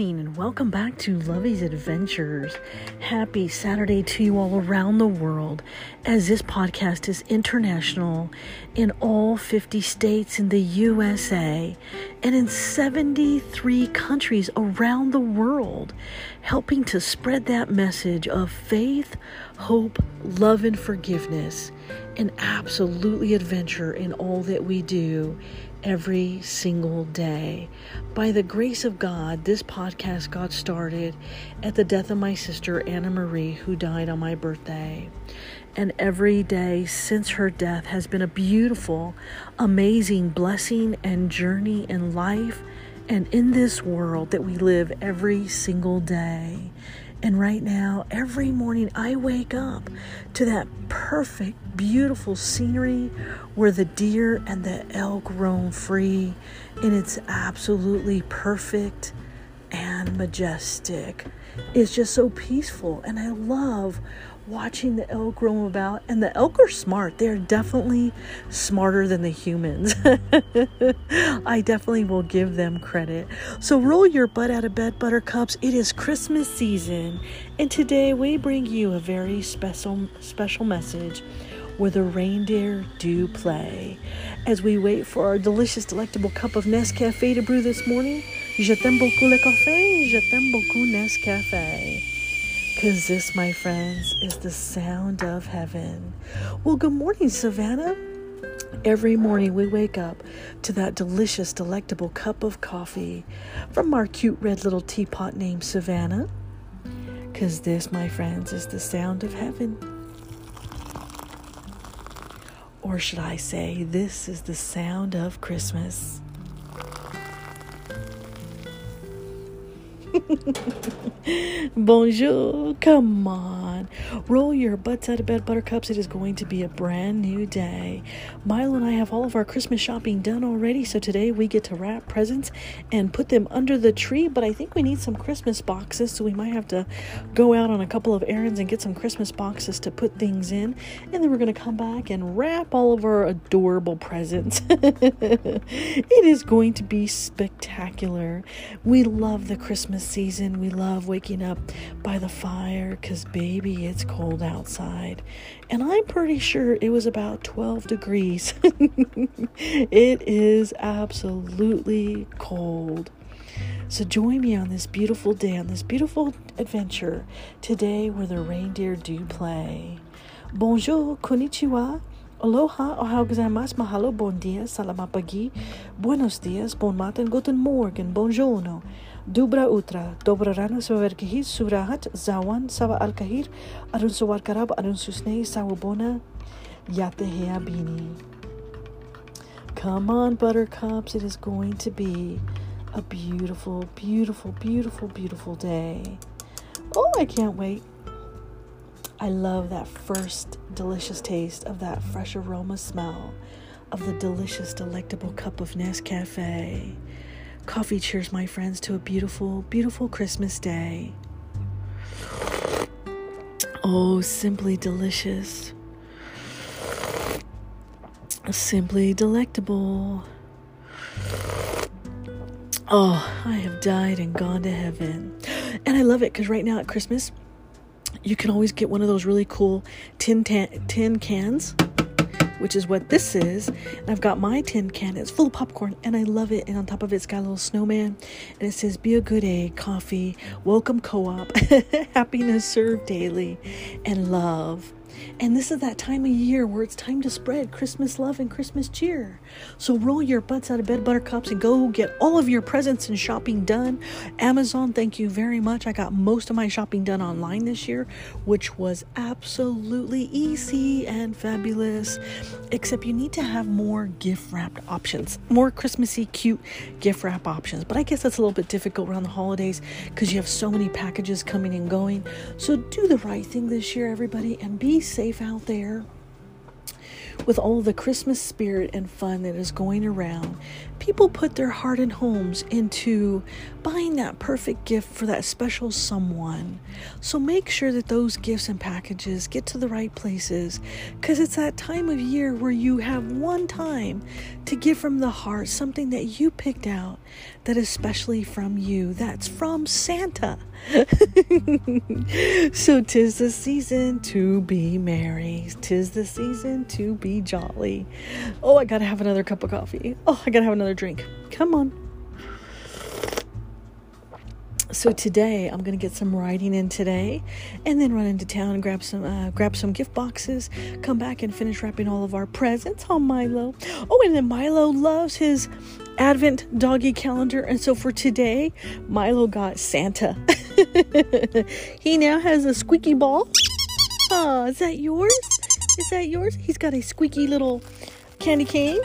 morning and welcome back to Lovey's Adventures. Happy Saturday to you all around the world as this podcast is international in all 50 states in the USA and in 73 countries around the world, helping to spread that message of faith, hope, love, and forgiveness, and absolutely adventure in all that we do every single day. By the grace of God, this podcast got started at the death of my sister Anna Marie, who died on my birthday. And every day since her death has been a beautiful, amazing blessing and journey in life and in this world that we live every single day. And right now, every morning I wake up to that perfect, beautiful scenery where the deer and the elk roam free, and it's absolutely perfect and majestic. It's just so peaceful, and I love watching the elk roam about. And the elk are smart. They're definitely smarter than the humans. I definitely will give them credit. So roll your butt out of bed, buttercups. It is Christmas season, and today we bring you a very special special message where the reindeer do play. As we wait for our delicious, delectable cup of Nescafe to brew this morning, je t'aime beaucoup le café, je t'aime beaucoup Nescafe. Because this, my friends, is the sound of heaven. Well, good morning, Savannah. Every morning we wake up to that delicious, delectable cup of coffee from our cute red little teapot named Savannah. Because this, my friends, is the sound of heaven. Or should I say, this is the sound of Christmas. Bonjour. Come on. Roll your butts out of bed, buttercups. It is going to be a brand new day. Milo and I have all of our Christmas shopping done already, so today we get to wrap presents and put them under the tree. But I think we need some Christmas boxes, so we might have to go out on a couple of errands and get some Christmas boxes to put things in. And then we're going to come back and wrap all of our adorable presents. it is going to be spectacular. We love the Christmas season. We love waking up by the fire because, baby, it's cold outside. And I'm pretty sure it was about 12 degrees. it is absolutely cold. So join me on this beautiful day, on this beautiful adventure today where the reindeer do play. Bonjour, konnichiwa, aloha, ohau gozaimasu, mahalo, bon dia, salamat pagi, buenos dias, bon matin, guten morgen, buongiorno. Dubra Utra, Dobra Rana Savarkahir, Surahat, Zawan, Sava Al Kahir, Arun Sawar Karab, Arun Susne, Sawabona, Yatehea Bini. Come on, buttercups, it is going to be a beautiful, beautiful, beautiful, beautiful day. Oh, I can't wait. I love that first delicious taste of that fresh aroma smell of the delicious, delectable cup of Nescafe. Coffee cheers, my friends, to a beautiful, beautiful Christmas day. Oh, simply delicious. Simply delectable. Oh, I have died and gone to heaven. And I love it because right now at Christmas, you can always get one of those really cool tin, tin cans which is what this is. And I've got my tin can. It's full of popcorn and I love it. And on top of it, it's got a little snowman. And it says, Be a good egg, coffee, welcome co op, happiness served daily, and love. And this is that time of year where it's time to spread Christmas love and Christmas cheer. So roll your butts out of bed, buttercups, and go get all of your presents and shopping done. Amazon, thank you very much. I got most of my shopping done online this year, which was absolutely easy and fabulous. Except you need to have more gift wrapped options, more Christmassy, cute gift wrap options. But I guess that's a little bit difficult around the holidays because you have so many packages coming and going. So do the right thing this year, everybody, and be safe out there. With all the Christmas spirit and fun that is going around, people put their heart and homes into buying that perfect gift for that special someone. So make sure that those gifts and packages get to the right places because it's that time of year where you have one time to give from the heart something that you picked out that is specially from you. That's from Santa. so tis the season to be merry. Tis the season to be jolly. Oh, I gotta have another cup of coffee. Oh, I gotta have another drink. Come on. So today I'm gonna get some writing in today, and then run into town and grab some uh, grab some gift boxes. Come back and finish wrapping all of our presents on Milo. Oh, and then Milo loves his Advent doggy calendar, and so for today, Milo got Santa. he now has a squeaky ball. Oh, is that yours? Is that yours? He's got a squeaky little candy cane.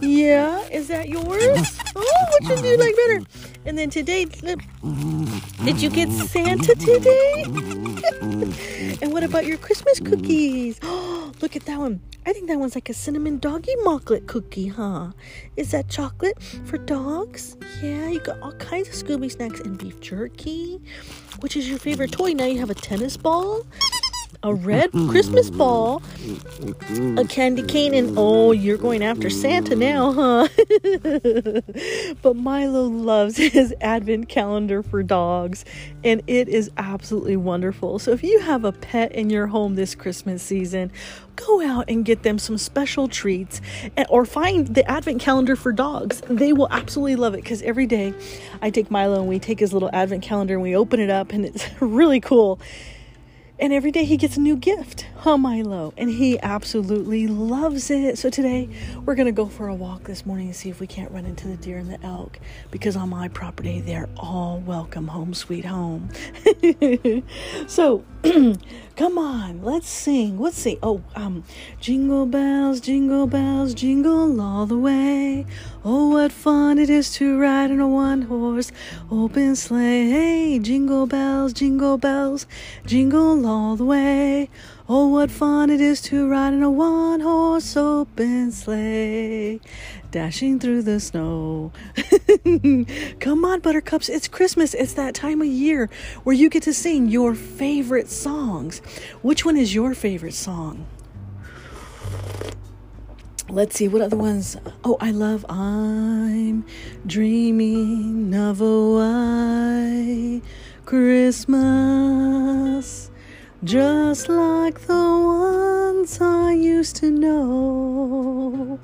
Yeah, is that yours? Oh, which one do you like better? And then today, did you get Santa today? and what about your Christmas cookies? Oh, look at that one. I think that one's like a cinnamon doggy mocklet cookie, huh? Is that chocolate for dogs? Yeah, you got all kinds of Scooby snacks and beef jerky. Which is your favorite toy? Now you have a tennis ball a red Christmas ball, a candy cane, and oh, you're going after Santa now, huh? but Milo loves his advent calendar for dogs, and it is absolutely wonderful. So if you have a pet in your home this Christmas season, go out and get them some special treats or find the advent calendar for dogs. They will absolutely love it because every day I take Milo and we take his little advent calendar and we open it up, and it's really cool and every day he gets a new gift, huh, Milo? And he absolutely loves it. So today we're going to go for a walk this morning and see if we can't run into the deer and the elk because on my property they're all welcome home, sweet home. so come on, let's sing. Let's sing. Oh, um, jingle bells, jingle bells, jingle all the way. Oh, what fun it is to ride in a one horse open sleigh. Hey, jingle bells, jingle bells, jingle all the way. Oh, what fun it is to ride in a one horse open sleigh, dashing through the snow. Come on, buttercups, it's Christmas. It's that time of year where you get to sing your favorite songs. Which one is your favorite song? Let's see what other ones. Oh, I love I'm dreaming of a white Christmas just like the ones I used to know.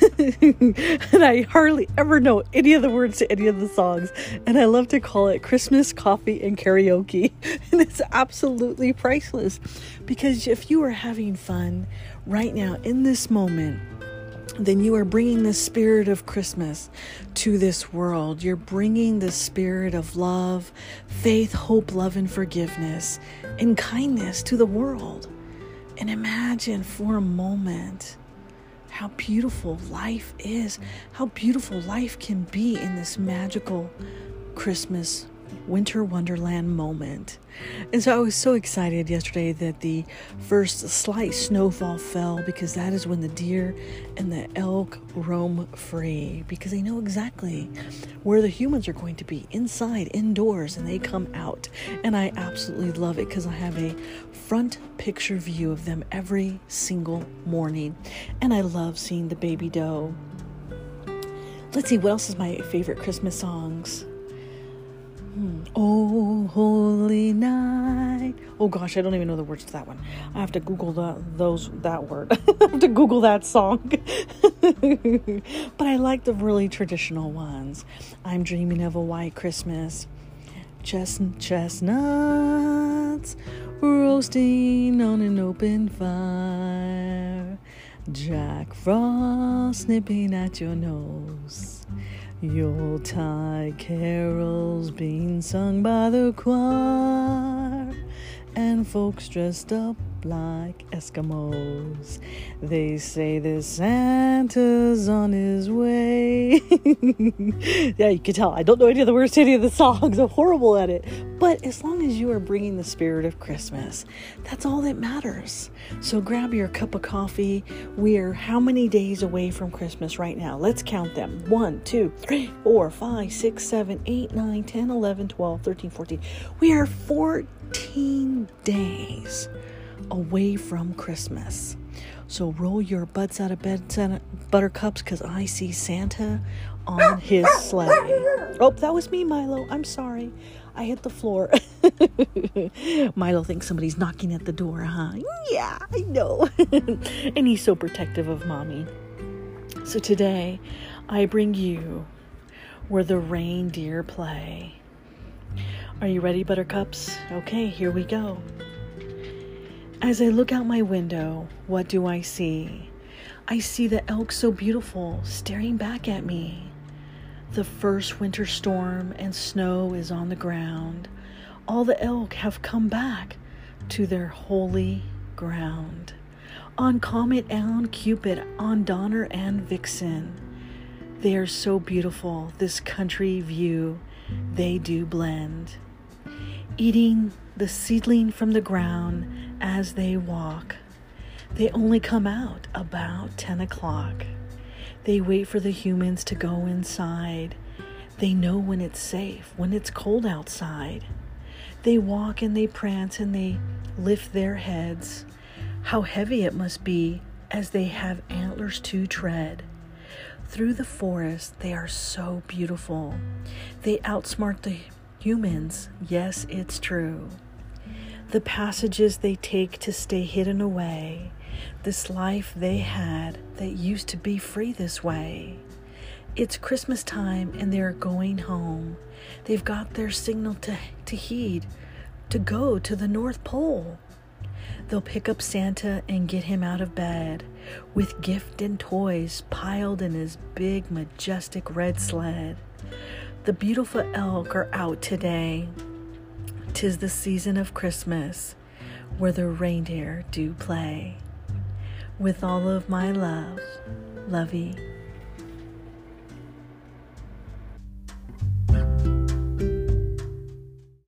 and I hardly ever know any of the words to any of the songs. And I love to call it Christmas coffee and karaoke. And it's absolutely priceless because if you are having fun right now in this moment, then you are bringing the spirit of Christmas to this world. You're bringing the spirit of love, faith, hope, love, and forgiveness and kindness to the world. And imagine for a moment how beautiful life is, how beautiful life can be in this magical Christmas winter wonderland moment. And so I was so excited yesterday that the first slight snowfall fell because that is when the deer and the elk roam free because they know exactly where the humans are going to be inside, indoors, and they come out. And I absolutely love it because I have a front picture view of them every single morning. And I love seeing the baby doe. Let's see, what else is my favorite Christmas songs? Hmm. Oh, holy night. Oh gosh, I don't even know the words to that one. I have to Google the, those that word. I have to Google that song. but I like the really traditional ones. I'm dreaming of a white Christmas. Chestnut, chestnuts roasting on an open fire. Jack Frost nipping at your nose. Yuletide carols being sung by the choir, and folks dressed up like Eskimos. They say that Santa's on his way. yeah, you can tell I don't know any of the words to any of the songs. I'm horrible at it. But as long as you are bringing the spirit of Christmas, that's all that matters. So grab your cup of coffee. We are how many days away from Christmas right now? Let's count them 1, 2, 3, 4, 5, 6, 7, 8, 9, 10, 11, 12, 13, 14. We are 14 days away from Christmas. So roll your butts out of bed, Santa, buttercups, because I see Santa on his sleigh. Oh, that was me, Milo. I'm sorry. I hit the floor. Milo thinks somebody's knocking at the door, huh? Yeah, I know. and he's so protective of mommy. So today, I bring you where the reindeer play. Are you ready, buttercups? Okay, here we go. As I look out my window, what do I see? I see the elk so beautiful staring back at me. The first winter storm and snow is on the ground. All the elk have come back to their holy ground. On Comet and Cupid, on Donner and Vixen. They are so beautiful, this country view, they do blend. Eating the seedling from the ground as they walk. They only come out about 10 o'clock. They wait for the humans to go inside. They know when it's safe, when it's cold outside. They walk and they prance and they lift their heads. How heavy it must be as they have antlers to tread. Through the forest, they are so beautiful. They outsmart the humans. Yes, it's true the passages they take to stay hidden away, this life they had that used to be free this way. It's Christmas time and they're going home. They've got their signal to, to heed, to go to the North Pole. They'll pick up Santa and get him out of bed with gift and toys piled in his big, majestic red sled. The beautiful elk are out today. Tis the season of Christmas where the reindeer do play. With all of my love, Lovey